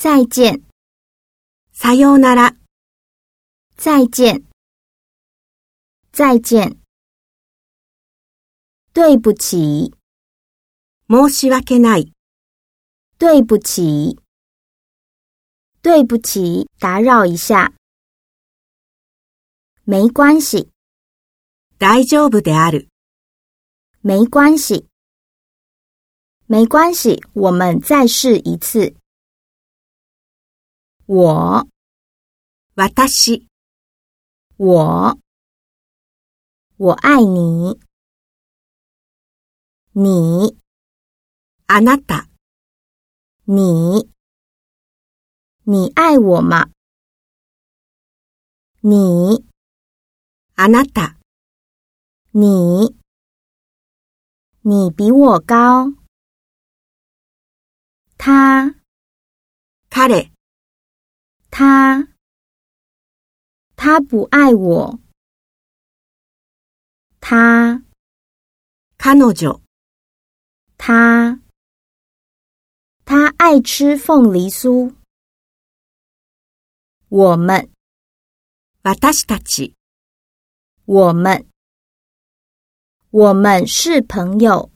再见。さようなら。再见。再见。对不起。申し訳ない。对不起。对不起，打扰一下。没关系。大丈夫である。没关系。没关系，我们再试一次。我、私、我、我愛你、你、あなた、你、你愛我吗你、あなた、你、你比我高。他、彼、他，他不爱我。他，他、ノジ他，他爱吃凤梨酥。我们，バタスタチ。我们，我们是朋友。